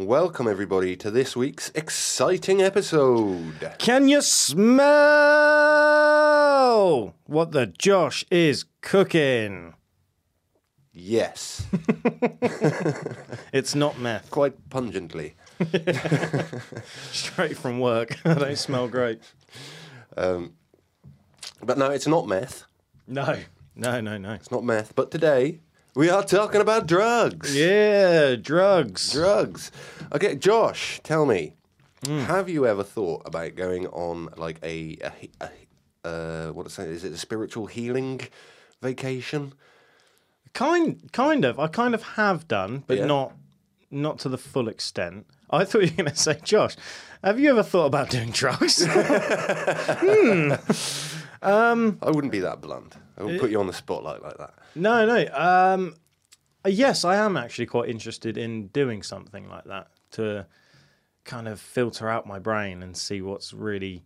Welcome, everybody, to this week's exciting episode. Can you smell what the Josh is cooking? Yes, It's not meth. quite pungently. Straight from work. I don't smell great. Um, but no, it's not meth. No, no, no, no. It's not meth. But today, we are talking about drugs. Yeah, drugs. Drugs. Okay, Josh, tell me, hmm. have you ever thought about going on like a, a, a, uh, what is it? Is it a spiritual healing vacation? Kind, kind of. I kind of have done, but Yeah. not, not to the full extent. I thought you were going to say, Josh, have you ever thought about doing drugs? Hmm. Um, I wouldn't be that blunt. I would put you on the spotlight like that. no, no. Um, uh, yes, I am actually quite interested in doing something like that to kind of filter out my brain and see what's really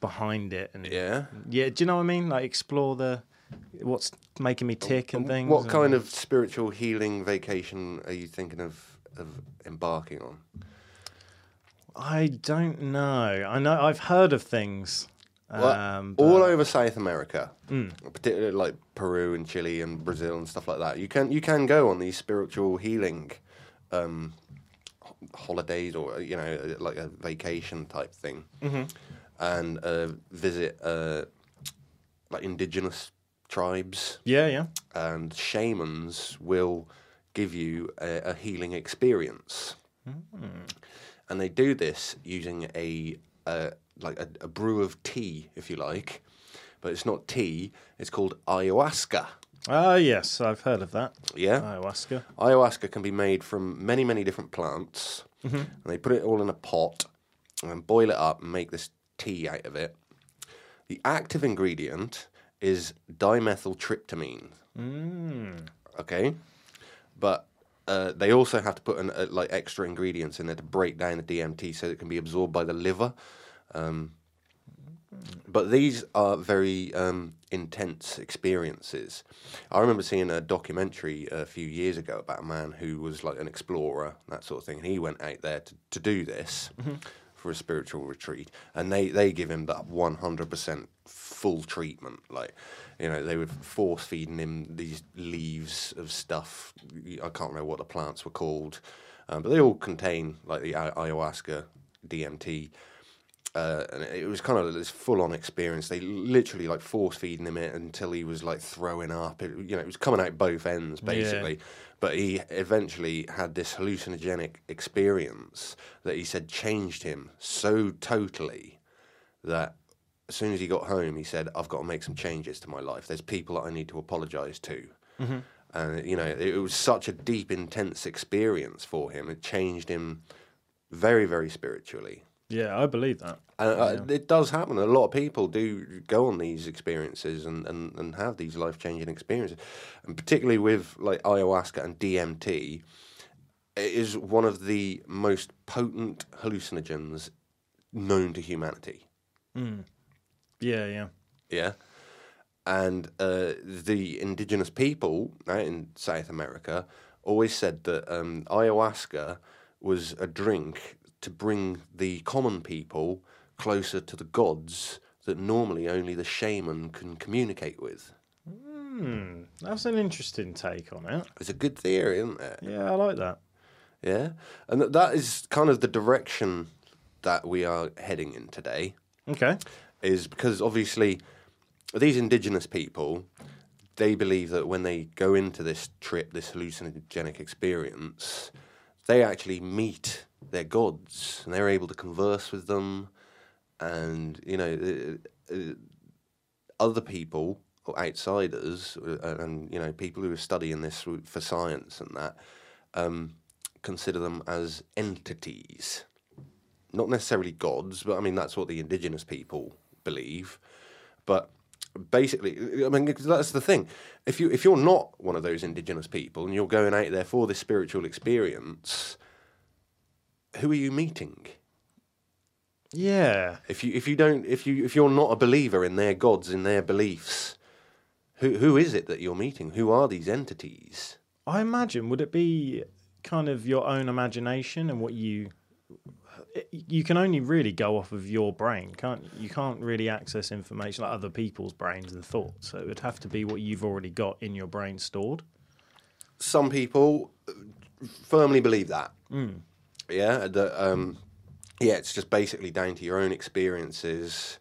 behind it. And Yeah. yeah, do you know what I mean? Like explore the what's making me tick and things. What kind of spiritual healing vacation are you thinking of, of embarking on? I don't know. I know I've heard of things. Well, Um, all over South America, particularly like Peru and Chile and Brazil and stuff like that. You can you can go on these spiritual healing um, holidays or you know like a vacation type thing, and uh, visit uh, like indigenous tribes. Yeah, yeah. and shamans will give you a, a healing experience, and they do this using a, a like a, a brew of tea, if you like, but it's not tea. It's called ayahuasca. Ah, yes, I've heard of that. Yeah, Ayahuasca. ayahuasca can be made from many many different plants, and they put it all in a pot and boil it up and make this tea out of it. The active ingredient is dimethyltryptamine. Okay, but uh, they also have to put an, uh, like extra ingredients in there to break down the DMT so it can be absorbed by the liver. Um, but these are very um, intense experiences. I remember seeing a documentary a few years ago about a man who was like an explorer, that sort of thing, and he went out there to, to do this for a spiritual retreat, and they, they give him that one hundred percent full treatment. Like, you know, they were force feeding him these leaves of stuff. I can't remember what the plants were called, um, but they all contain like the ayahuasca, DMT uh, and it was kind of this full-on experience. They literally like force feeding him it until he was like throwing up. It, you know, it was coming out both ends basically. But he eventually had this hallucinogenic experience that he said changed him so totally that as soon as he got home, he said, "I've got to make some changes to my life. There's people that I need to apologise to." And you know, it, it was such a deep, intense experience for him. It changed him very, very spiritually. Yeah, I believe that. And uh, it does happen. A lot of people do go on these experiences and, and, and have these life changing experiences, and particularly with like ayahuasca and DMT. It is one of the most potent hallucinogens known to humanity. Yeah, yeah. Yeah. And uh, the indigenous people out in South America always said that um, ayahuasca was a drink to bring the common people closer to the gods that normally only the shaman can communicate with. Hmm, that's an interesting take on it. It's a good theory, isn't it? Yeah, I like that. Yeah. And th- that is kind of the direction that we are heading in today. Okay. is because obviously these indigenous people they believe that when they go into this trip this hallucinogenic experience they actually meet their gods and they're able to converse with them and you know other people or outsiders uh, and you know people who are studying this for science and that um, consider them as entities not necessarily gods, but I mean that's what the indigenous people believe. But basically, I mean that's the thing. If you if you're not one of those indigenous people and you're going out there for this spiritual experience, who are you meeting? Yeah. If you if you don't if you if you're not a believer in their gods in their beliefs, who who is it that you're meeting? Who are these entities? I imagine would it be kind of your own imagination and what you you can only really go off of your brain, can't you? You can't really access information like other people's brains and thoughts. So it would have to be what you've already got in your brain stored. some people firmly believe that. Mm. Yeah, that um, yeah, it's just basically down to your own experiences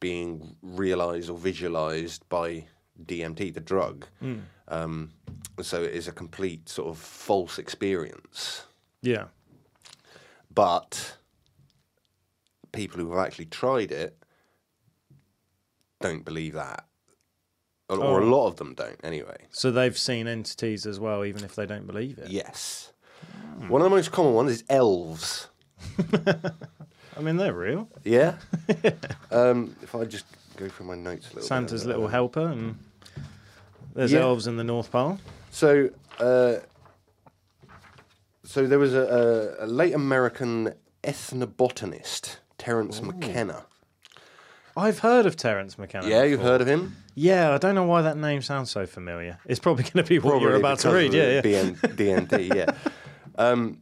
being realized or visualized by DMT, the drug. Um, so it is a complete sort of false experience. Yeah. But people who have actually tried it don't believe that. Or, or a Oh. lot of them don't, anyway. So they've seen entities as well, even if they don't believe it. Yes. One of the most common ones is elves. I mean, they're real. Yeah. um, if I just go through my notes a little Santa's bit. little helper, and there's Yeah. elves in the North Pole. So, uh, so there was a, a, a late American ethnobotanist, Terence McKenna. I've heard of Terence McKenna. Yeah, you've heard of him? Yeah, I don't know why that name sounds so familiar. It's probably going to be what you're about to read. Yeah, yeah. BN, DMT, yeah. Um,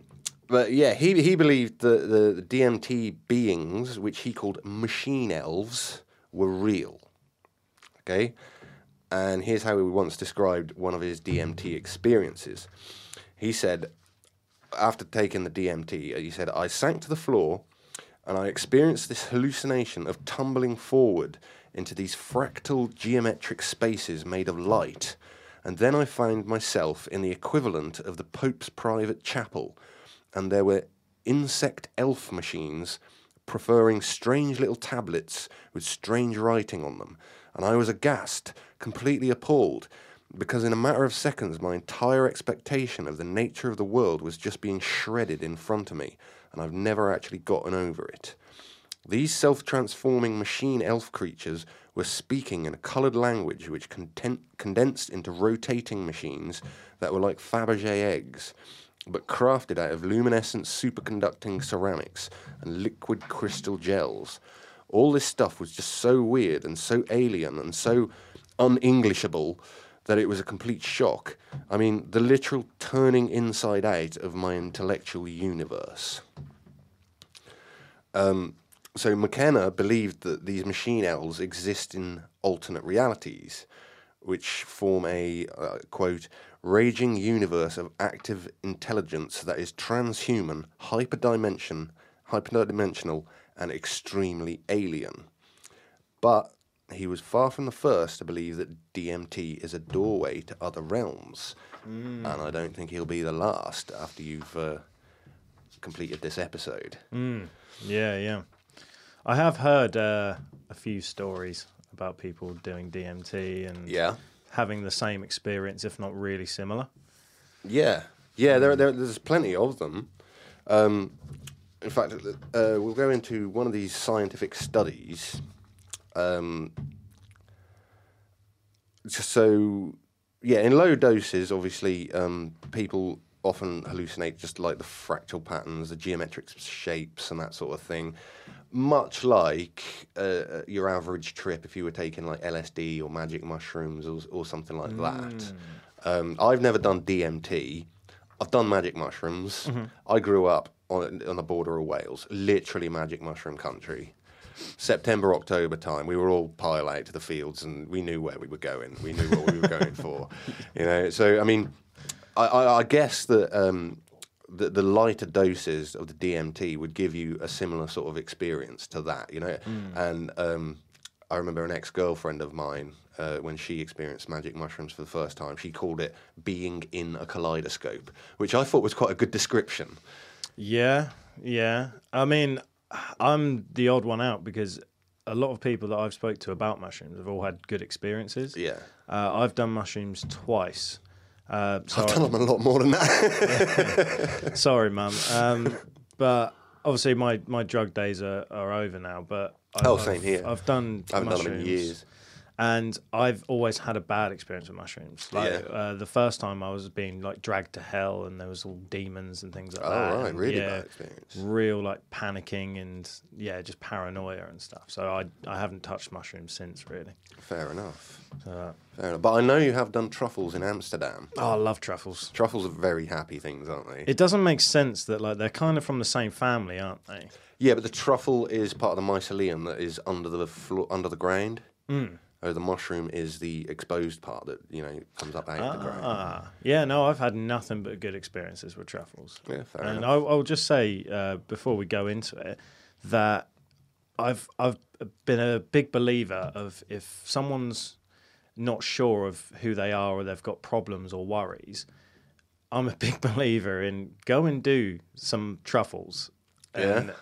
but yeah, he he believed that the DMT beings, which he called machine elves, were real. Okay, and here's how he once described one of his DMT experiences. He said, after taking the DMT, uh, he said, I sank to the floor and I experienced this hallucination of tumbling forward into these fractal geometric spaces made of light. And then I found myself in the equivalent of the Pope's private chapel, and there were insect elf machines preferring strange little tablets with strange writing on them. And I was aghast, completely appalled, because in a matter of seconds my entire expectation of the nature of the world was just being shredded in front of me, and I've never actually gotten over it. These self transforming machine elf creatures were speaking in a coloured language which content- condensed into rotating machines that were like Fabergé eggs, but crafted out of luminescent superconducting ceramics and liquid crystal gels. All this stuff was just so weird and so alien and so un Englishable that it was a complete shock. I mean, the literal turning inside out of my intellectual universe. Um, so McKenna believed that these machine elves exist in alternate realities, which form a uh, quote raging universe of active intelligence that is transhuman, hyperdimension, hyperdimensional, and extremely alien. But he was far from the first to believe that DMT is a doorway to other realms, and I don't think he'll be the last after you've uh, completed this episode. Yeah, yeah. I have heard uh, a few stories about people doing DMT and Yeah. having the same experience, if not really similar. Yeah, yeah. There, there, there's plenty of them. Um, in fact, uh, we'll go into one of these scientific studies. Um, so, yeah, in low doses, obviously, um, people often hallucinate just like the fractal patterns, the geometric shapes, and that sort of thing. Much like uh, your average trip if you were taking like LSD or magic mushrooms or, or something like that. Um, I've never done DMT. I've done magic mushrooms. I grew up on, on the border of Wales, literally magic mushroom country. September, October time, we were all pile out to the fields, and we knew where we were going. We knew what we were going for, you know. So, I mean, I, I, I guess that um, the, the lighter doses of the DMT would give you a similar sort of experience to that, you know. And um, I remember an ex-girlfriend of mine uh, when she experienced magic mushrooms for the first time. She called it being in a kaleidoscope, which I thought was quite a good description. Yeah, yeah. I mean, I'm the odd one out because a lot of people that I've spoke to about mushrooms have all had good experiences. Yeah. Uh, I've done mushrooms twice. Uh, I've done them a lot more than that. sorry, mum. Um, but obviously, my, my drug days are, are over now. But I, Oh, I've, same here. I've done I haven't done mushrooms, them in years. And I've always had a bad experience with mushrooms. Like Yeah. uh, the first time I was being like dragged to hell, and there was all demons and things like Oh, that. right, and, really yeah, bad experience. Real like panicking and yeah, just paranoia and stuff. So I I haven't touched mushrooms since really. Fair enough. So, Fair enough. But I know you have done truffles in Amsterdam. oh, I love truffles. Truffles are very happy things, aren't they? It doesn't make sense that like they're kind of from the same family, aren't they? yeah, but the truffle is part of the mycelium that is under the floor, under the ground. Mm. Oh, the mushroom is the exposed part that you know comes up out of the ground. Ah, yeah, no, I've had nothing but good experiences with truffles. Yeah, fair and enough. I'll, I'll just say uh, before we go into it that I've I've been a big believer of if someone's not sure of who they are or they've got problems or worries, I'm a big believer in go and do some truffles. And, Yeah.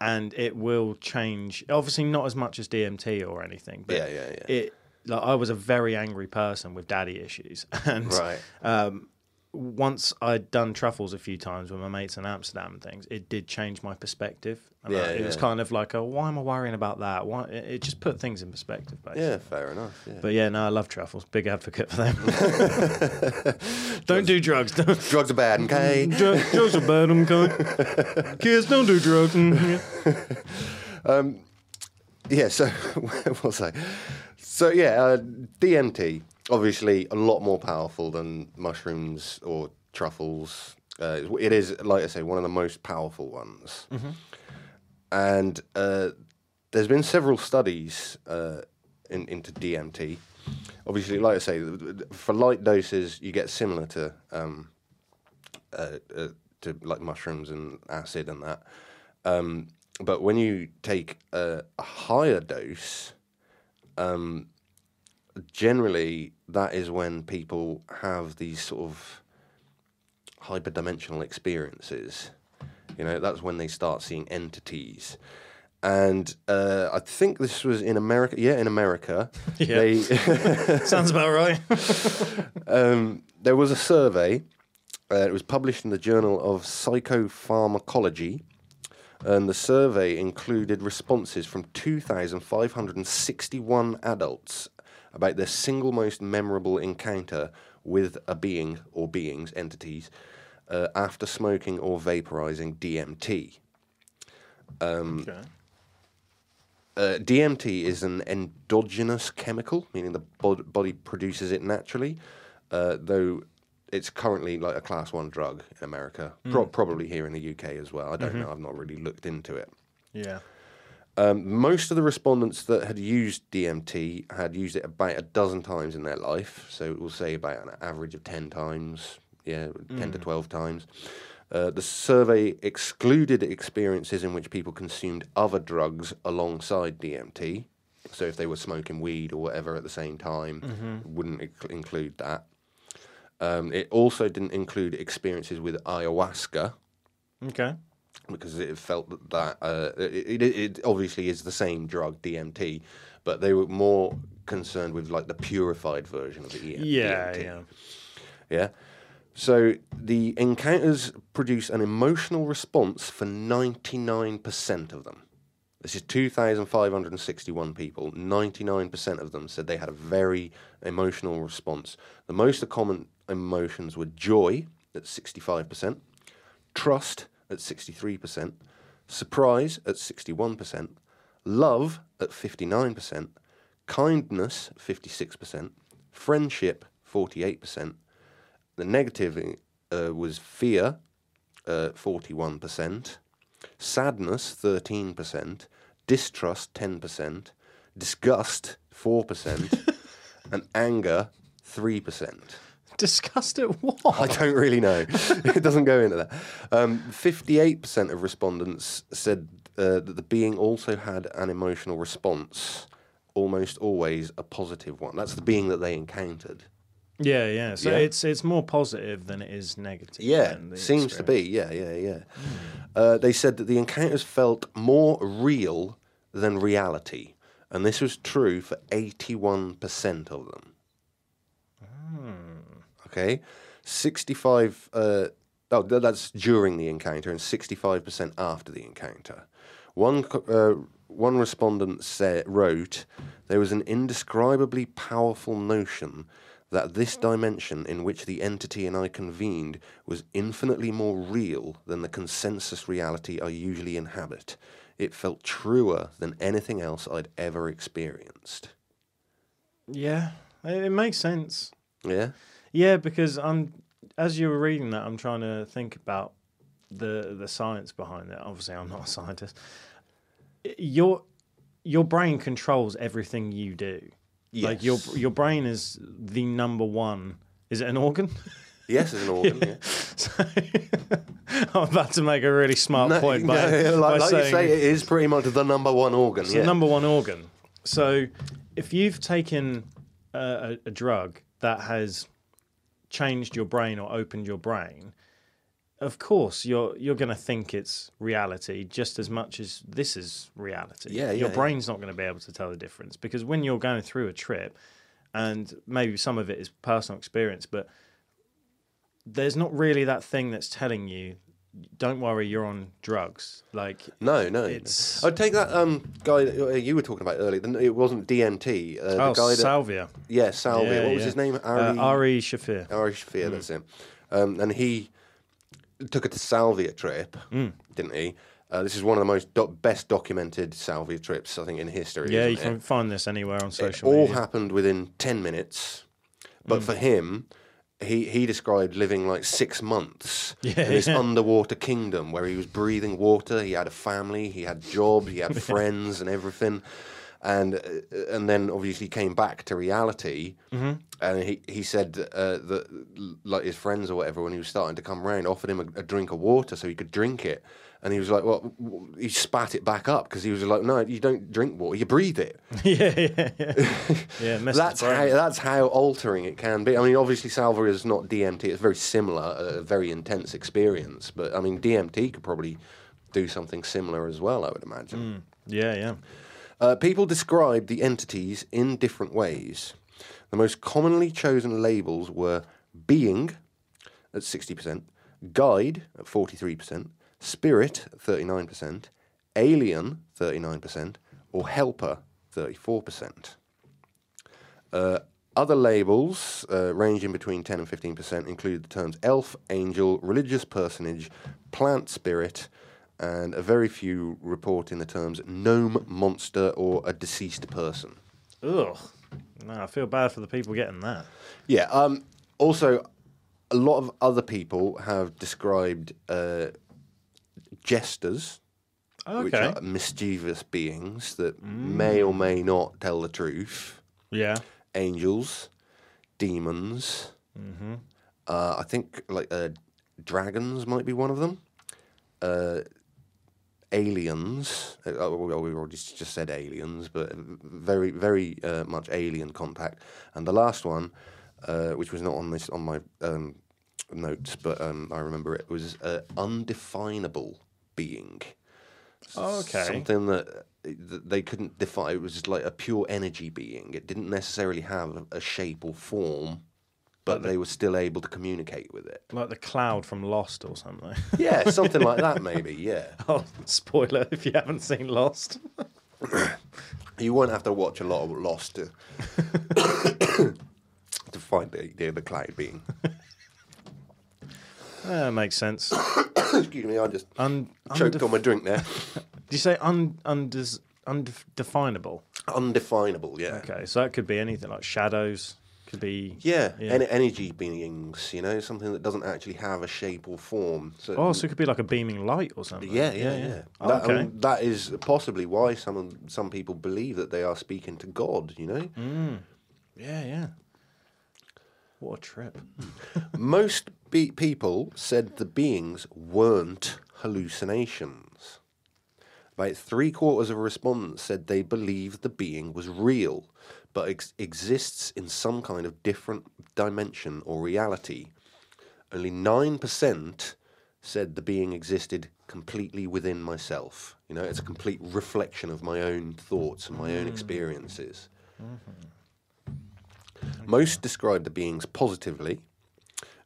And it will change. Obviously, not as much as DMT or anything. But Yeah, yeah, yeah. It like I was a very angry person with daddy issues, and Right. um, once I'd done truffles a few times with my mates in Amsterdam and things, it did change my perspective. And Yeah, I- it was kind of like, a, why am I worrying about that? Why? It just put things in perspective, basically. Yeah, fair enough. Yeah. But yeah, no, I love truffles. Big advocate for them. don't do drugs. Don't. Drugs are bad, okay? Drugs, drugs are bad, okay? Kids, don't do drugs. Mm, yeah. So what was I? So yeah, uh, DMT obviously a lot more powerful than mushrooms or truffles. Uh, it is, like I say, one of the most powerful ones. And uh, there's been several studies uh, in, into DMT. Obviously, like I say, for light doses, you get similar to um, uh, uh, to like mushrooms and acid and that. Um, but when you take a, a higher dose, um, generally that is when people have these sort of hyperdimensional experiences. You know, that's when they start seeing entities. And uh, I think this was in America. Yeah, in America, Yeah. they Sounds about right. um, there was a survey. Uh, it was published in the Journal of Psychopharmacology, and the survey included responses from 2,561 adults about their single most memorable encounter with a being or beings, entities, uh, after smoking or vaporizing DMT. okay. Uh, DMT is an endogenous chemical, meaning the bod- body produces it naturally, uh, though it's currently like a class one drug in America, Pro- probably here in the UK as well. I don't know, I've not really looked into it. Yeah. Um, most of the respondents that had used DMT had used it about a dozen times in their life, so we'll say about an average of 10 times, yeah, 10 to 12 times. Uh, the survey excluded experiences in which people consumed other drugs alongside DMT. So if they were smoking weed or whatever at the same time, wouldn't inc- include that. Um, it also didn't include experiences with ayahuasca Okay. Because it felt that, that uh, it, it, it obviously is the same drug DMT, but they were more concerned with like the purified version of the E- Yeah, DMT. yeah. Yeah. So the encounters produce an emotional response for 99% of them. This is 2,561 people. 99% of them said they had a very emotional response. The most common emotions were joy, at 65%, trust at 63%, surprise at 61%, love at 59%, kindness 56%, friendship 48%. The negative uh, was fear uh, 41%, sadness 13%, distrust 10%, disgust 4%, and anger 3%. Discussed at what? I don't really know. it doesn't go into that. Um, 58% of respondents said uh, that the being also had an emotional response, almost always a positive one. That's the being that they encountered. Yeah, yeah. So Yeah. it's it's more positive than it is negative. Yeah, seems to be. Yeah, yeah, yeah. Uh, they said that the encounters felt more real than reality, and this was true for 81% of them. Okay, 65. Uh, oh, that's during the encounter, and 65% after the encounter. One uh, one respondent said, wrote, "There was an indescribably powerful notion." That this dimension in which the entity and I convened was infinitely more real than the consensus reality I usually inhabit. It felt truer than anything else I'd ever experienced. Yeah, it makes sense. Yeah? Yeah, because I'm as you were reading that, I'm trying to think about the the science behind it. Obviously, I'm not a scientist. Your your brain controls everything you do. Like your your brain is the number one. Is it an organ? Yes, as an organ. yeah. So, I'm about to make a really smart No, point no, by, like, like saying you say, it is pretty much the number one organ. it's yeah. the number one organ. So if you've taken a, a, a drug that has changed your brain or opened your brain, of course you're you're going to think it's reality just as much as this is reality. Yeah, yeah your yeah, brain's not going to be able to tell the difference because when you're going through a trip, and maybe some of it is personal experience, but there's not really that thing that's telling you. Don't worry, you're on drugs. Like No, no. It's- I'd take that um, guy that uh, you were talking about earlier. It wasn't DMT. Uh, oh, the guy that, salvia. Yeah, Salvia. Yeah, what was yeah. his name? Uh, Ari, Ari Shaffir. Ari Shaffir, that's him. Um, and he took a Salvia trip, Mm. didn't he? Uh, this is one of the most do- best documented Salvia trips, I think, in history. Yeah, you it? can find this anywhere on it social all media. Mm. happened within 10 minutes. But for him, he, he described living like six months Yeah, in this yeah. underwater kingdom where he was breathing water. He had a family, he had job, he had friends, and everything. And uh, and then obviously came back to reality. Mm-hmm. And he he said uh, that like his friends or whatever when he was starting to come round offered him a, a drink of water so he could drink it. And he was like, well, he spat it back up because he was like, no, you don't drink water, you breathe it. yeah, yeah, yeah. yeah That's how that's how altering it can be. I mean, obviously, Salvia is not DMT. It's very similar, a very intense experience. But I mean, DMT could probably do something similar as well. I would imagine. Yeah, yeah. Uh, people described the entities in different ways. The most commonly chosen labels were being at sixty percent, guide at forty-three percent, spirit thirty-nine percent, alien thirty-nine percent, or helper thirty-four percent. Uh, other labels, uh, ranging between 10 and 15%, include the terms elf, angel, religious personage, plant spirit, and a very few report in the terms gnome, monster, or a deceased person. Ugh. No, I feel bad for the people getting that. Yeah. Um, also, a lot of other people have described uh, jesters, which are mischievous beings that may or may not tell the truth. Yeah. angels, demons. Uh, I think like uh, dragons might be one of them. Uh, aliens. Uh, oh, well, we already just said aliens, but very, very uh, much alien contact. And the last one, uh, which was not on this on my um, notes, but um, I remember it was uh, undefinable being. Oh, okay. Something that, they couldn't define. It was just like a pure energy being. It didn't necessarily have a shape or form, but they were still able to communicate with it. Like the cloud from Lost or something. Yeah, something like that, maybe. Yeah, oh, spoiler if you haven't seen Lost. you won't have to watch a lot of Lost to to find the the, the cloud being. That makes sense. Excuse me, I just Un, choked on my drink there. Do you say un, undis, undefinable? Undefinable, yeah. Okay, so that could be anything like shadows. Could be Yeah, Yeah. en- energy beings, you know, something that doesn't actually have a shape or form. So, Oh, so it could be like a beaming light or something. yeah, yeah, yeah. Oh, that, okay. um, that is possibly why some some people believe that they are speaking to God. You know, Mm. Yeah, yeah. What a trip. most be- people said the beings weren't hallucinations. About three quarters of respondents said they believed the being was real, but ex- exists in some kind of different dimension or reality. Only 9% said the being existed completely within myself. You know, it's a complete reflection of my own thoughts and my own hmm. experiences. Mm-hmm. Most described the beings positively.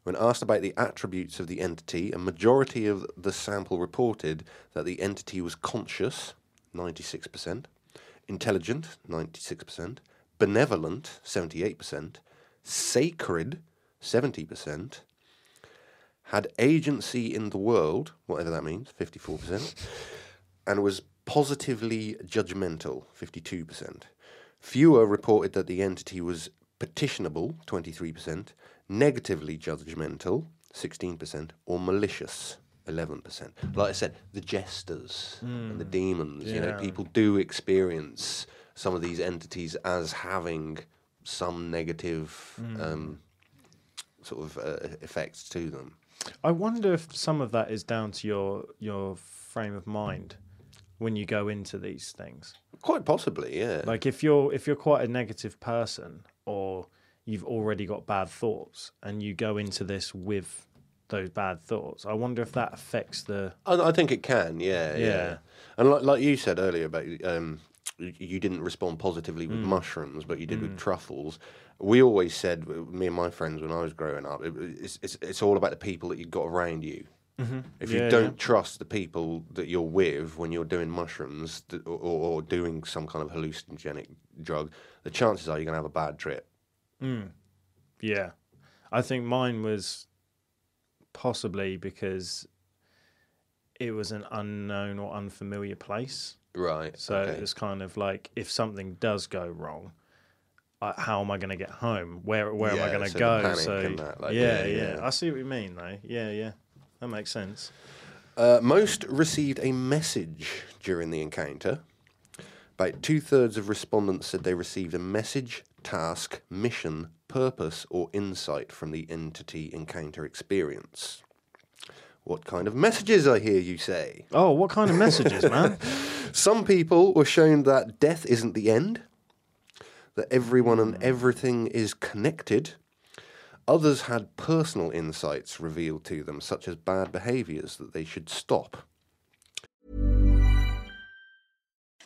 When asked about the attributes of the entity, a majority of the sample reported that the entity was conscious, 96%, intelligent, 96%, benevolent, 78%, sacred, 70%, had agency in the world, whatever that means, 54%, and was positively judgmental, 52%. Fewer reported that the entity was petitionable, 23%, negatively judgmental, 16%, or malicious, 11%. Like I said, the jesters and the demons, you know, people do experience some of these entities as having some negative um, sort of uh, effects to them. I wonder if some of that is down to your your frame of mind when you go into these things. Quite possibly, yeah. Like if you're if you're quite a negative person or you've already got bad thoughts and you go into this with those bad thoughts, I wonder if that affects the I, I think it can, yeah, yeah. Yeah. And like, like you said earlier about um, you didn't respond positively Mm. with mushrooms, but you did with truffles. We always said, me and my friends when I was growing up, it, it's, it's it's all about the people that you've got around you. If you Yeah, don't yeah. trust the people that you're with when you're doing mushrooms th- or, or doing some kind of hallucinogenic drug, the chances are you're going to have a bad trip. Yeah. I think mine was possibly because it was an unknown or unfamiliar place. Right. So okay. it's kind of like if something does go wrong, uh, how am I going to get home? Where where am I going to so go? So that, like, yeah, yeah, yeah, yeah. I see what you mean, though. Yeah, yeah, that makes sense. Uh, most received a message during the encounter. About two thirds of respondents said they received a message, task, mission, purpose, or insight from the entity encounter experience. What kind of messages, I hear you say? Oh, what kind of messages, man? Some people were shown that death isn't the end, that everyone and everything is connected. Others had personal insights revealed to them, such as bad behaviours that they should stop.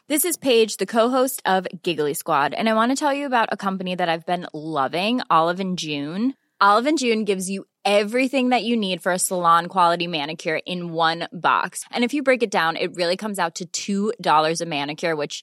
This is Paige, the co-host of Giggly Squad, and I want to tell you about a company that I've been loving, Olive and June. Olive and June gives you everything that you need for a salon quality manicure in one box. And if you break it down, it really comes out to $2 a manicure, which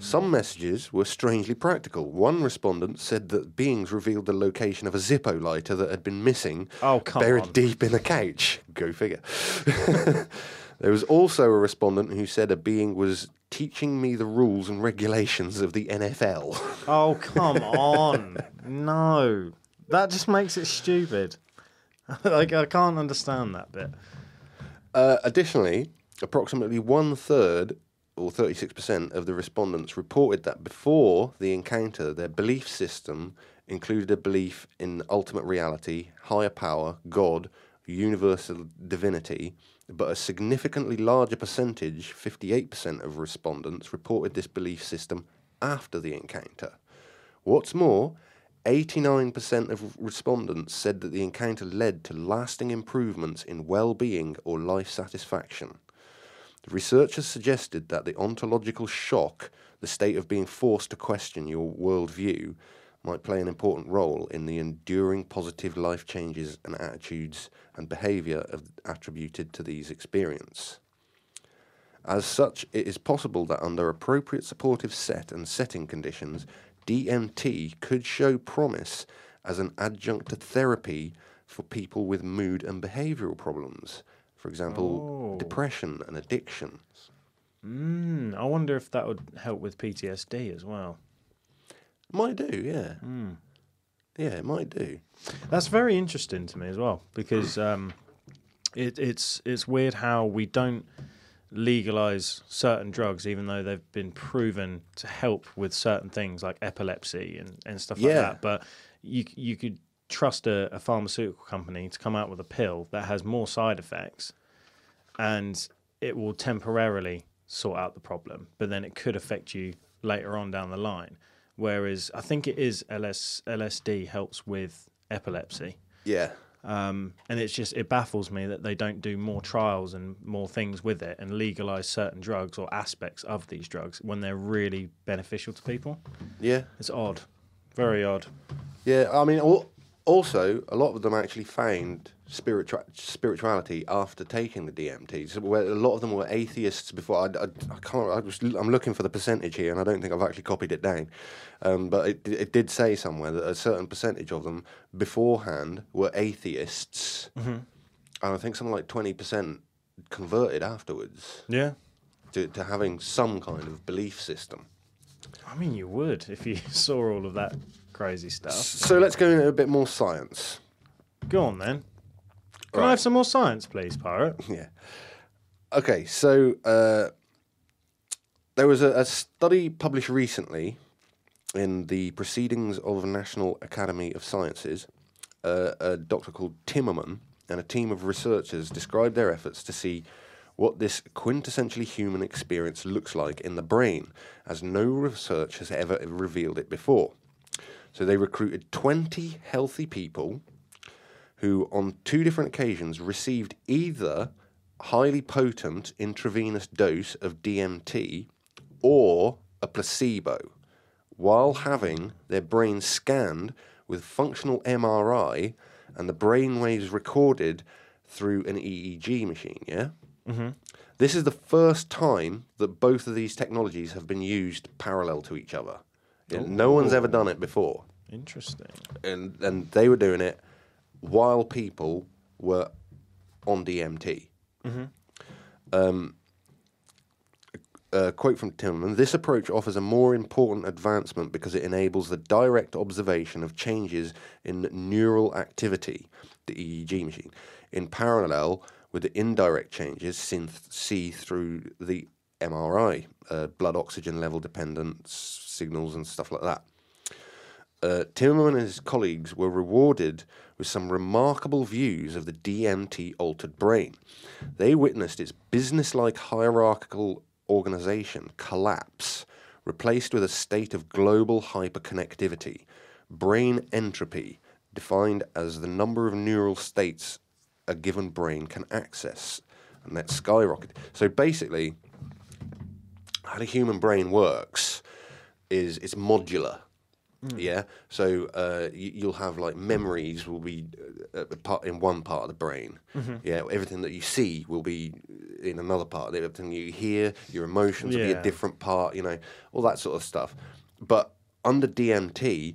Some messages were strangely practical. One respondent said that beings revealed the location of a Zippo lighter that had been missing, Oh, buried on. deep in a couch. Go figure. there was also a respondent who said a being was teaching me the rules and regulations of the NFL. Oh, come on. No. That just makes it stupid. like, I can't understand that bit. Uh, additionally, approximately one third, or 36%, of the respondents reported that before the encounter, their belief system included a belief in ultimate reality, higher power, God, universal divinity, but a significantly larger percentage, 58% of respondents, reported this belief system after the encounter. What's more, 89% of respondents said that the encounter led to lasting improvements in well being or life satisfaction. Researchers suggested that the ontological shock, the state of being forced to question your worldview, might play an important role in the enduring positive life changes and attitudes and behaviour attributed to these experiences. As such, it is possible that under appropriate supportive set and setting conditions, DMT could show promise as an adjunct to therapy for people with mood and behavioural problems, for example, depression and addictions. Hmm, I wonder if that would help with PTSD as well. Might do, yeah. Yeah, it might do. That's very interesting to me as well because um, it, it's it's weird how we don't legalize certain drugs even though they've been proven to help with certain things like epilepsy and, and stuff like that. But you you could trust a, a pharmaceutical company to come out with a pill that has more side effects and it will temporarily sort out the problem, but then it could affect you later on down the line. Whereas I think it is LS, LSD helps with epilepsy. Yeah. Um, and it's just, it baffles me that they don't do more trials and more things with it and legalize certain drugs or aspects of these drugs when they're really beneficial to people. Yeah. It's odd. Very odd. Yeah, I mean, also, a lot of them actually found spiritua- spirituality after taking the DMT. So where a lot of them were atheists before. I, I, I can't. I was, I'm looking for the percentage here, and I don't think I've actually copied it down. Um, but it, it did say somewhere that a certain percentage of them beforehand were atheists, and I think something like twenty percent converted afterwards Yeah. to, to having some kind of belief system. I mean, you would if you saw all of that crazy stuff. So let's go into a bit more science. Go on then. Can I have some more science, please, Pirate? Yeah. Okay, so uh, there was a, a study published recently in the Proceedings of the National Academy of Sciences. Uh, a doctor called Timmermann and a team of researchers described their efforts to see what this quintessentially human experience looks like in the brain, as no research has ever revealed it before. So they recruited 20 healthy people who, on two different occasions, received either a highly potent intravenous dose of DMT or a placebo while having their brains scanned with functional MRI and the brain waves recorded through an EEG machine. Yeah. Mm-hmm. This is the first time that both of these technologies have been used parallel to each other. No one's ever done it before Interesting. and and they were doing it while people were on DMT. Um, a quote from Tillman: "This approach offers a more important advancement because it enables the direct observation of changes in neural activity, the EEG machine, in parallel with the indirect changes seen see through the MRI, uh, blood oxygen level dependence signals and stuff like that." uh, Timmermann and his colleagues were rewarded with some remarkable views of the DMT altered brain. They witnessed its business-like hierarchical organization collapse, replaced with a state of global hyperconnectivity, brain entropy, defined as the number of neural states a given brain can access, and that skyrocketed. So basically, how the human brain works is it's modular. Yeah, so uh, you, you'll have like memories will be uh, part in one part of the brain. Yeah, everything that you see will be in another part. Everything you hear, your emotions will be a different part. You know, all that sort of stuff. But under DMT,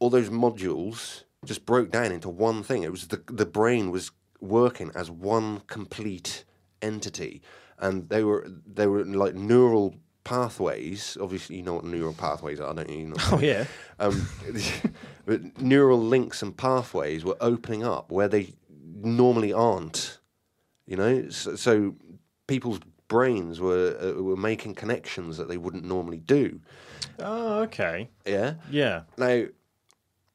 all those modules just broke down into one thing. It was the the brain was working as one complete entity, and they were they were like neural pathways. Obviously, you know what neural pathways are, don't you? you know Oh yeah. um, but neural links and pathways were opening up where they normally aren't. You know, so, so people's brains were uh, were making connections that they wouldn't normally do. Oh okay. Yeah. Yeah. Now,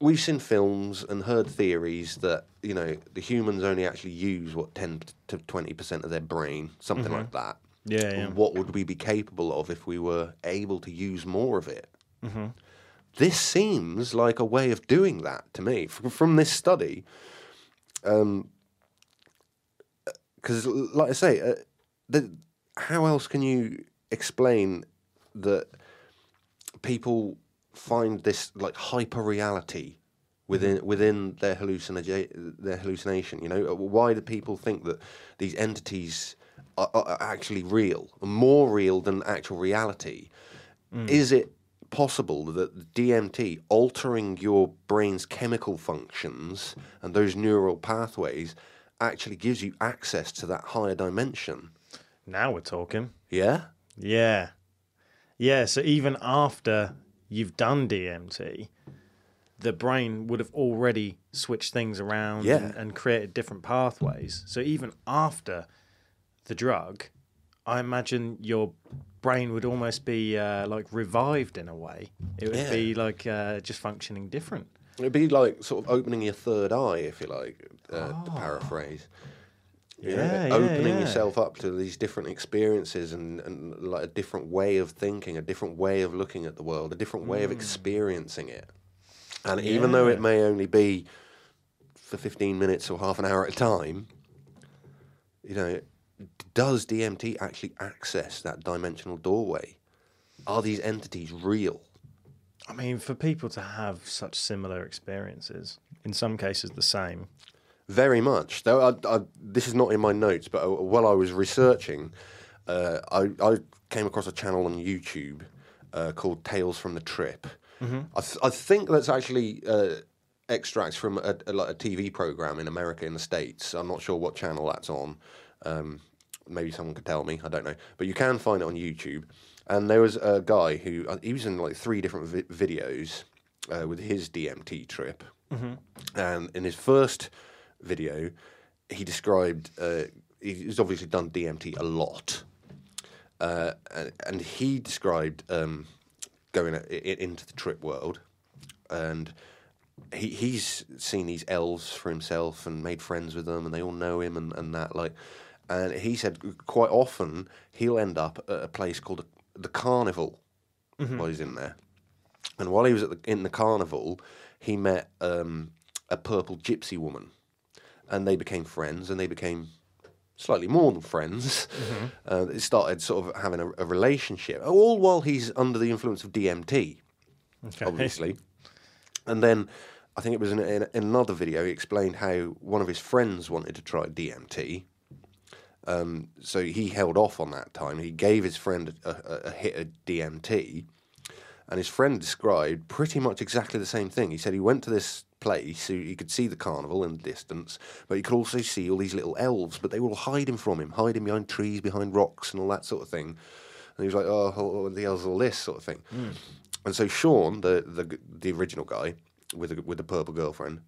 we've seen films and heard theories that you know the humans only actually use what ten to twenty percent of their brain, something mm-hmm. like that. Yeah, yeah. What would we be capable of if we were able to use more of it? Mm-hmm. This seems like a way of doing that to me from, from this study. Um, uh, because, like I say, uh, the, how else can you explain that people find this like hyper reality within mm. within their hallucina- their hallucination. You know, uh, why do people think that these entities are, are actually real, more real than actual reality? Mm. Is it possible that DMT altering your brain's chemical functions and those neural pathways actually gives you access to that higher dimension? Now we're talking. Yeah. Yeah. Yeah, so even after you've done DMT, the brain would have already switched things around Yeah. and, and created different pathways. So even after the drug, I imagine your brain would almost be uh, like revived in a way. It would Yeah. be like uh, just functioning different. It'd be like sort of opening your third eye, if you like, uh, to paraphrase. You know, Yeah, yeah, opening yeah. yourself up to these different experiences and, and like a different way of thinking, a different way of looking at the world, a different way of Mm. experiencing it. And even though it may only be for 15 minutes or half an hour at a time, you know, does DMT actually access that dimensional doorway? Are these entities real? I mean, for people to have such similar experiences, in some cases the same. Very much. Though I, I, this is not in my notes, but uh, while I was researching, uh, I, I came across a channel on YouTube uh, called Tales from the Trip. I, th- I think that's actually uh, extracts from a, a, like a TV program in America in the States. I'm not sure what channel that's on. Um, maybe someone could tell me. I don't know. But you can find it on YouTube. And there was a guy who uh, he was in like three different vi- videos uh, with his DMT trip. And in his first video, he described uh, he's obviously done DMT a lot, uh, and, and he described um, going a- into the trip world, and he he's seen these elves for himself and made friends with them, and they all know him and, and that like, and he said quite often he'll end up at a place called the Carnival. While he's in there. And while he was at the, in the carnival, he met um, a purple gypsy woman, and they became friends, and they became slightly more than friends. Uh, they started sort of having a, a relationship, all while he's under the influence of DMT, obviously. And then I think it was in, in, in another video, he explained how one of his friends wanted to try DMT. Um, so he held off on that time. He gave his friend a, a, a hit of DMT, and his friend described pretty much exactly the same thing. He said he went to this place, so he could see the carnival in the distance, but you could also see all these little elves, but they were all hiding from him, hiding behind trees, behind rocks, and all that sort of thing. And he was like, "Oh, oh, oh the elves, all this sort of thing." Hmm. And so Sean, the the the original guy with the, with the purple girlfriend,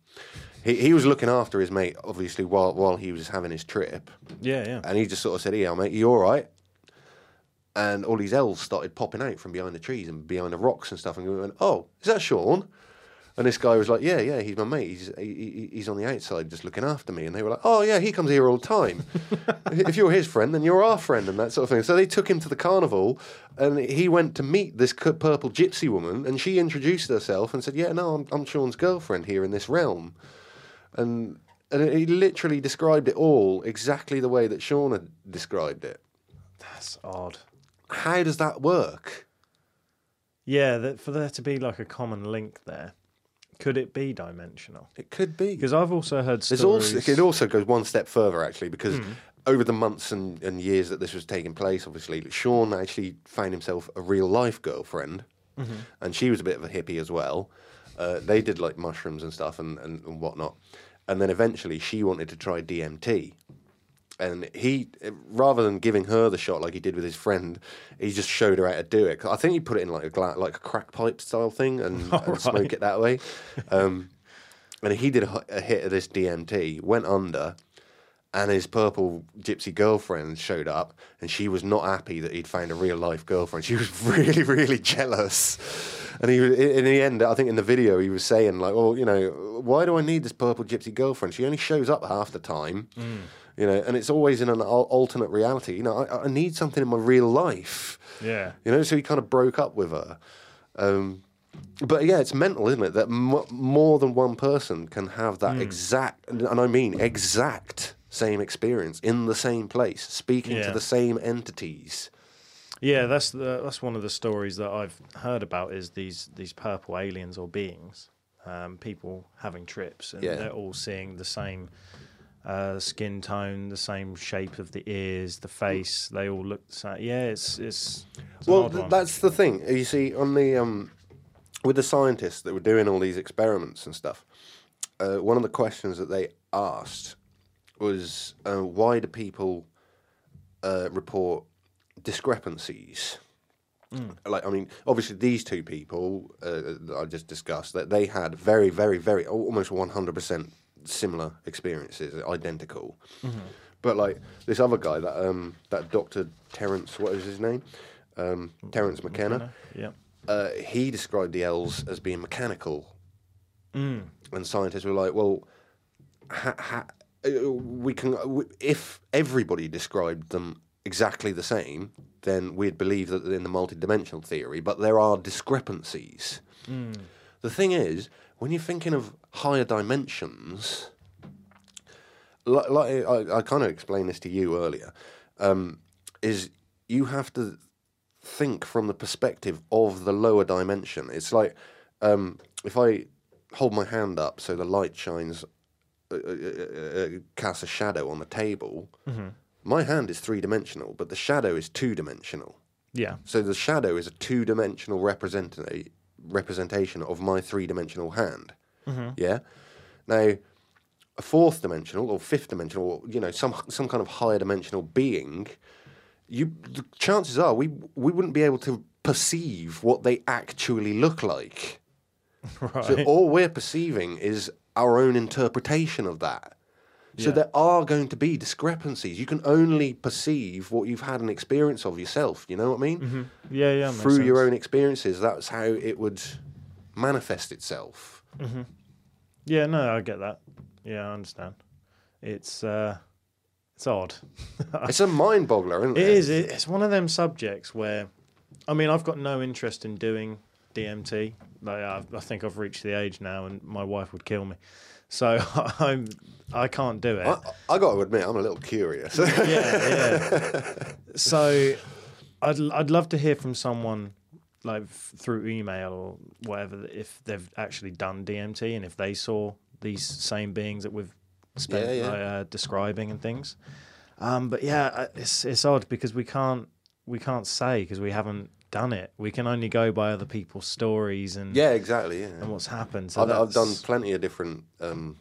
he he was looking after his mate, obviously while while he was having his trip. Yeah, yeah. And he just sort of said, "Yeah, mate, you all right?" And all these elves started popping out from behind the trees and behind the rocks and stuff. And we went, "Oh, is that Sean?" And this guy was like, "Yeah, yeah, he's my mate. He's he, he- he's on the outside just looking after me." And they were like, "Oh, yeah, he comes here all the time. if you're his friend, then you're our friend, and that sort of thing." So they took him to the carnival, and he went to meet this purple gypsy woman, and she introduced herself and said, "Yeah, no, I'm, I'm Sean's girlfriend here in this realm." And and he literally described it all exactly the way that Sean had described it. That's odd. How does that work? Yeah, that for there to be like a common link there, could it be dimensional? It could be Because I've also heard stories. also, it also goes one step further actually because over the months and, and years that this was taking place, obviously, Sean actually found himself a real life girlfriend, and she was a bit of a hippie as well. Uh, they did like mushrooms and stuff and, and, and whatnot, and then eventually she wanted to try DMT. And he, rather than giving her the shot like he did with his friend, he just showed her how to do it I think he put it in like a gla- like a crack pipe style thing and, and smoke it that way. Um, and he did a, a hit of this DMT, went under, and his purple gypsy girlfriend showed up, and she was not happy that he'd found a real life girlfriend. She was really, really jealous. And he, was- in in the end, I think in the video, he was saying like, "Well, you know, why do I need this purple gypsy girlfriend? She only shows up half the time, you know, and it's always in an alternate reality. You know, I, I need something in my real life, Yeah. you know." So he kind of broke up with her. Um, but yeah, it's mental, isn't it? That m- more than one person can have that exact, and I mean exact same experience in the same place, speaking to the same entities. Yeah, that's the, that's one of the stories that I've heard about is these these purple aliens or beings, um, people having trips, and Yeah. they're all seeing the same uh, skin tone, the same shape of the ears, the face. They all look the same. Yeah, it's it's, it's Well, odd th- one. that's the thing. You see, on the um, with the scientists that were doing all these experiments and stuff, uh, one of the questions that they asked was, uh, "Why do people uh, report discrepancies?" Like, I mean, obviously, these two people uh, that I just discussed that they had very, very, very, almost one hundred percent similar experiences, identical. But like this other guy, that um, that Doctor Terence, what is his name? Um, Terence McKenna. yeah. Uh, he described the elves as being mechanical, and scientists were like, "Well, ha- ha- uh, we can if everybody described them exactly the same, then we'd believe that in the multidimensional theory. But there are discrepancies. The thing is, when you're thinking of higher dimensions, like, like I, I kind of explained this to you earlier, um, is you have to think from the perspective of the lower dimension. It's like um, if I hold my hand up so the light shines, uh, uh, uh, uh, casts a shadow on the table. My hand is three dimensional, but the shadow is two dimensional. Yeah. So the shadow is a two dimensional representa- representation of my three dimensional hand. Mm-hmm. Yeah. Now, a fourth dimensional or fifth dimensional, or, you know, some some kind of higher dimensional being, you the chances are we we wouldn't be able to perceive what they actually look like. Right. So all we're perceiving is our own interpretation of that. So Yeah. there are going to be discrepancies. You can only perceive what you've had an experience of yourself. You know what I mean? Mm-hmm. yeah, yeah. Through your own experiences, that's how it would manifest itself. Yeah, no, I get that. Yeah, I understand. It's uh, it's odd. It's a mind boggler, isn't it? It is. It's one of them subjects where, I mean, I've got no interest in doing DMT. Like, I've, I think I've reached the age now, and my wife would kill me. So I'm, I can't do it. I, I got to admit, I'm a little curious. yeah, yeah. So, I'd I'd love to hear from someone like through email or whatever if they've actually done DMT and if they saw these same beings that we've spent Yeah, yeah. uh, describing and things. Um, but yeah, it's it's odd because we can't we can't say because we haven't done it. We can only go by other people's stories and yeah, exactly. Yeah. and what's happened. So I've, I've done plenty of different um,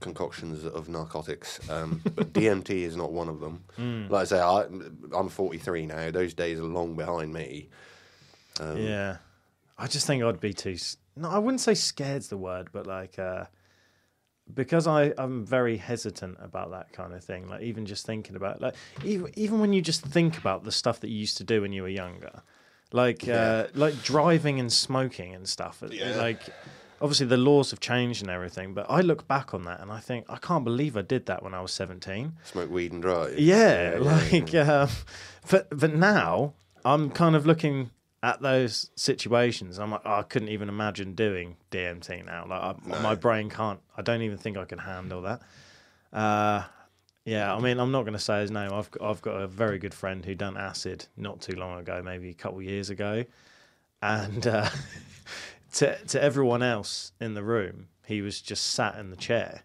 concoctions of narcotics, um, but DMT is not one of them. Hmm. Like I say, I, I'm 43 now. Those days are long behind me. Um, Yeah, I just think I'd be too. No, I wouldn't say scared's the word, but like uh, because I I'm very hesitant about that kind of thing. Like even just thinking about like even even when you just think about the stuff that you used to do when you were younger, like uh, like driving and smoking and stuff. uh, Yeah. Like obviously the laws have changed and everything, but I look back on that and I think I can't believe I did that when I was seventeen. Smoke weed and drive. Yeah, yeah, like, Um, but but now I'm kind of looking at those situations. I'm like, oh, I couldn't even imagine doing DMT now. Like, I, my brain can't. I don't even think I can handle that. Uh, yeah, I mean, I'm not going to say his name. I've got, I've got a very good friend who done acid not too long ago, maybe a couple of years ago, and uh, to to everyone else in the room, he was just sat in the chair.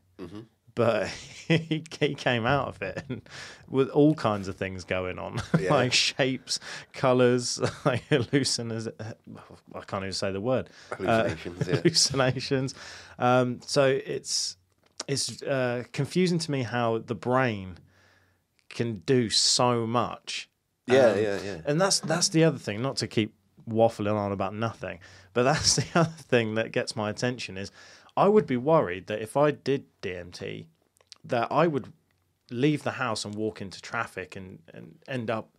But he, he came out of it and with all kinds of things going on, Yeah. like shapes, colors, like hallucinations. I can't even say the word. Hallucinations, yeah. hallucinations. Um, so it's it's uh, confusing to me how the brain can do so much. Yeah, Um, yeah, yeah. And that's that's the other thing. Not to keep waffling on about nothing, but that's the other thing that gets my attention is I would be worried that if I did DMT, that I would leave the house and walk into traffic and, and end up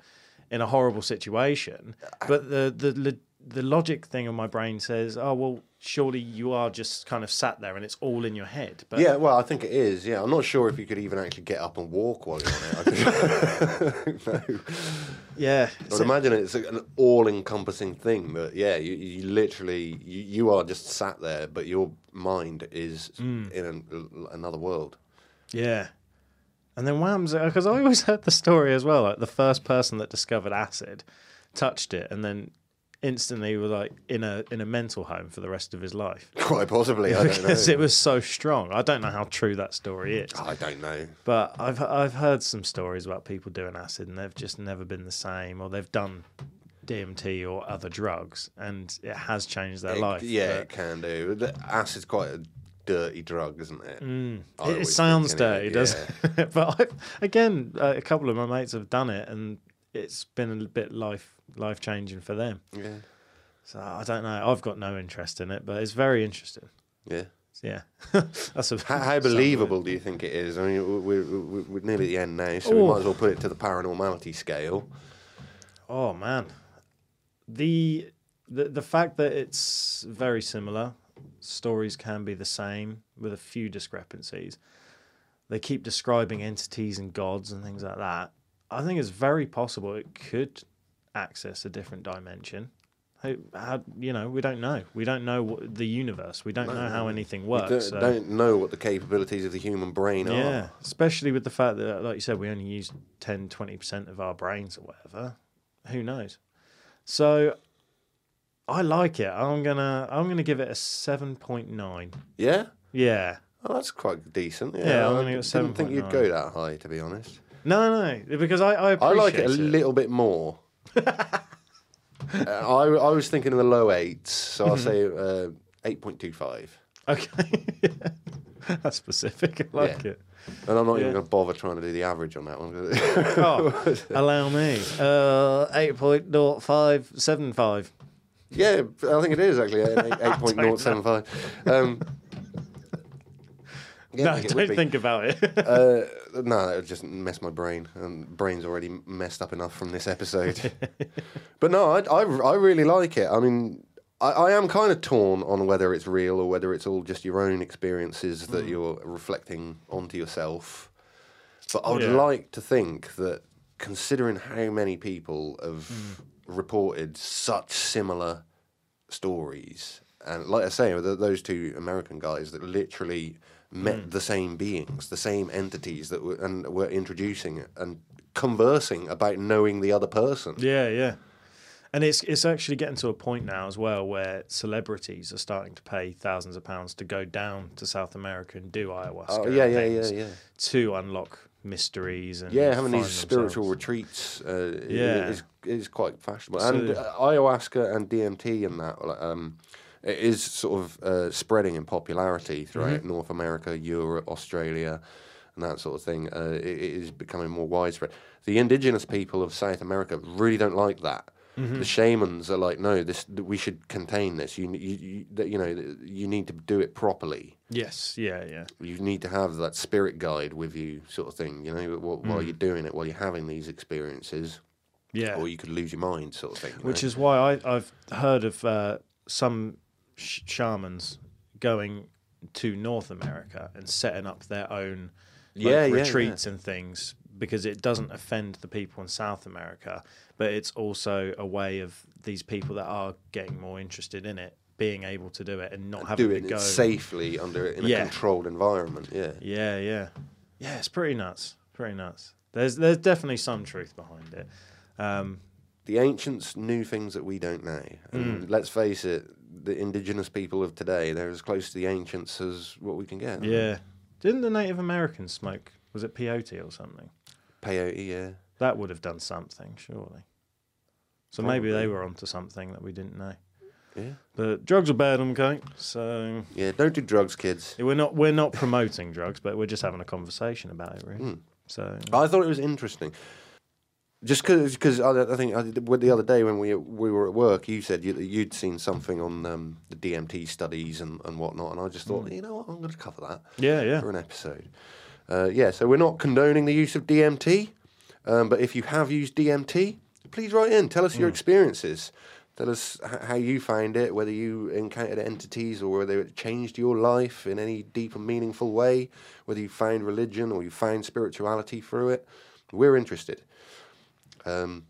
in a horrible situation. Uh, but the the the, the logic thing in my brain says, oh well, surely you are just kind of sat there and it's all in your head. But Yeah, well, I think it is. Yeah, I'm not sure if you could even actually get up and walk while you're on it. No. yeah, I would imagine it's an all-encompassing thing that, yeah, you, you literally you, you are just sat there, but your mind is Mm. in an, another world. Yeah. And then whams, because I always heard the story as well. Like the first person that discovered acid touched it and then instantly was like in a in a mental home for the rest of his life Quite possibly, I don't know. because it was so strong. I don't know how true that story is, I don't know. but I've I've heard some stories about people doing acid and they've just never been the same, or they've done DMT or other drugs and it has changed their It- life. yeah, but- it can do. Acid's quite a dirty drug, isn't it? Mm. It, sounds dirty, doesn't it? but I've, again, uh, a couple of my mates have done it, and it's been a bit life life changing for them. Yeah, So I don't know. I've got no interest in it, but it's very interesting. yeah. Yeah, that's a How, how believable do you think it is? I mean, we're, we're, we're nearly at the end now, so we Oh. might as well put it to the paranormality scale. Oh man, the the the fact that it's very similar, stories can be the same with a few discrepancies. They keep describing entities and gods and things like that. I think it's very possible it could access a different dimension. How, how you know we don't know. We don't know what, the universe. We don't know how anything works. don't, so- don't know what the capabilities of the human brain are. yeah, especially with the fact that, like you said, we only use 10 20% of our brains or whatever. Who knows? So I like it. I'm gonna I'm gonna give it a seven point nine. Yeah? Yeah. Oh, that's quite decent. Yeah, Yeah, I'm I gonna go didn't think you'd go that high, to be honest. No, no, because I I, I like it a appreciate little bit more. Uh, I, I was thinking in the low eights, so I'll say uh, 8.25. Okay, that's specific. I like Yeah. it. And I'm not even Yeah. going to bother trying to do the average on that one. Oh, allow me. Uh, eight point zero five seven five. yeah, I think it is actually an 8.075. Um, yeah, No, I think it would don't be. think about it. Uh, no, it would just mess my brain, and brain's already messed up enough from this episode. but no, I, I, I really like it. I mean, I, I am kind of torn on whether it's real or whether it's all just your own experiences that hmm. you're reflecting onto yourself. But I would Yeah. like to think that, considering how many people have hmm. reported such similar stories, and like I say, those two American guys that literally met the same beings, the same entities that were and were introducing it and conversing about knowing the other person. Yeah, yeah. And it's it's actually getting to a point now as well where celebrities are starting to pay thousands of pounds to go down to South America and do ayahuasca. Oh, yeah, yeah, yeah, yeah. To unlock mysteries and Yeah, having these spiritual themselves. retreats uh, Yeah. is is quite fashionable, So- and uh, ayahuasca and DMT and that um, it is sort of uh, spreading in popularity throughout Mm-hmm. North America, Europe, Australia, and that sort of thing. Uh, it, it is becoming more widespread. The indigenous people of South America really don't like that. Mm-hmm. The shamans are like, no, this we should contain this. You, you, you, you know, you need to do it properly Yes, yeah, yeah. you need to have that spirit guide with you, sort of thing. You know, while, Mm. while you're doing it, while you're having these experiences, Yeah. or you could lose your mind, sort of thing. Which know? is why I, I've heard of uh, some sh- shamans going to North America and setting up their own like, Yeah, yeah, retreats and things because it doesn't offend the people in South America, but it's also a way of these people that are getting more interested in it being able to do it and not having doing to go it safely under in a Yeah. controlled environment. Yeah, Yeah, yeah, yeah. It's pretty nuts. Pretty nuts. There's there's definitely some truth behind it. Um, the ancients knew things that we don't know, and Mm. let's face it, the indigenous people of today they're as close to the ancients as what we can get. Yeah, Didn't the Native Americans smoke? Was it peyote or something? Peyote, yeah. That would have done something, surely. So maybe they were onto something that we didn't know. Yeah. But drugs are bad, I'm going. So Yeah, don't do drugs, kids. we're not we're not promoting drugs, but we're just having a conversation about it, really. Hmm. So I thought it was interesting. Just because I, I think I, the other day when we we were at work, you said you, you'd seen something on um, the DMT studies and, and whatnot, and I just thought, you know what, I'm going to cover that yeah, yeah. for an episode. Uh, yeah, so we're not condoning the use of DMT, um, but if you have used DMT, please write in. Tell us your experiences. Tell us h- how you find it, whether you encountered entities or whether it changed your life in any deep and meaningful way, whether you find religion or you find spirituality through it. We're interested. Um,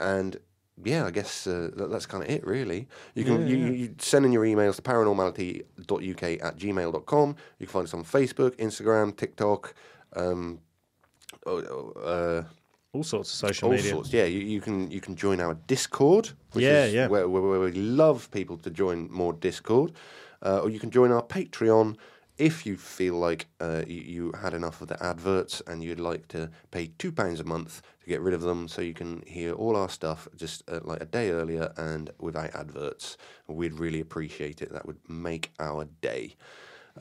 and yeah, I guess uh, that, that's kind of it, really. You can you, you send in your emails to paranormality.uk at gmail.com. You can find us on Facebook, Instagram, TikTok, um, oh, uh, All sorts of social all media. sorts. Yeah, you, you can you can join our Discord. Which Yeah, is yeah. Where, where, where we love people to join more Discord, uh, or you can join our Patreon if you feel like uh, you, you had enough of the adverts and you'd like to pay two pounds a month to get rid of them, so you can hear all our stuff just uh, like a day earlier and without adverts. We'd really appreciate it. That would make our day.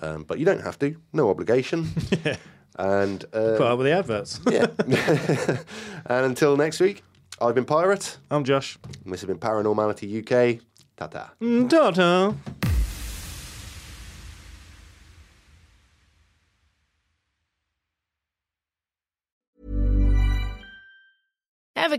Um, but you don't have to. No obligation. And uh, Put up with the adverts. yeah. and until next week, I've been Pirate, I'm Josh. and this has been Paranormality UK. Ta ta. Mm, Ta-ta. Ever